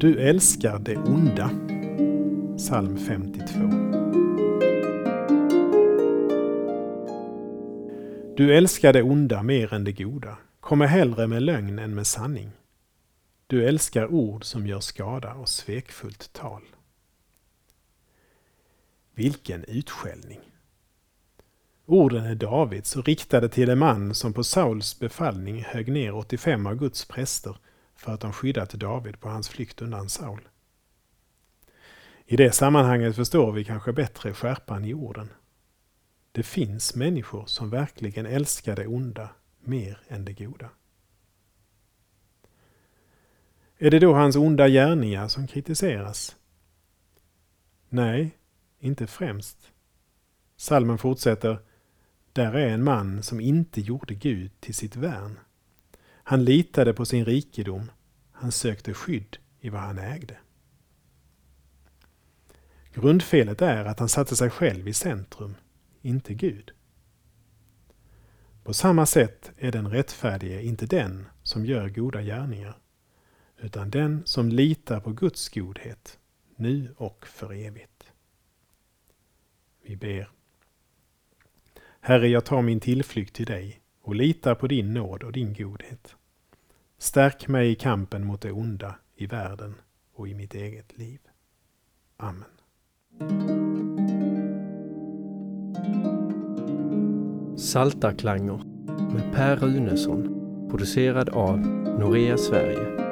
Du älskar det onda. Psalm 52. Du älskar det onda mer än det goda, kommer hellre med lögn än med sanning. Du älskar ord som gör skada och svekfullt tal. Vilken utskällning! Orden är Davids och riktade till en man som på Sauls befallning högg ner 85 av Guds präster för att de skyddat David på hans flykt undan Saul. I det sammanhanget förstår vi kanske bättre skärpan i orden. Det finns människor som verkligen älskar det onda mer än det goda. Är det då hans onda gärningar som kritiseras? Nej, inte främst. Salmen fortsätter Där är en man som inte gjorde Gud till sitt värn. Han litade på sin rikedom. Han sökte skydd i vad han ägde. Grundfelet är att han satte sig själv i centrum, inte Gud. På samma sätt är den rättfärdige inte den som gör goda gärningar, utan den som litar på Guds godhet, nu och för evigt. Vi ber. Herre, jag tar min tillflykt till dig och litar på din nåd och din godhet. Stärk mig i kampen mot det onda i världen och i mitt eget liv. Amen. Saltarklanger med Per Runesson producerad av Norea Sverige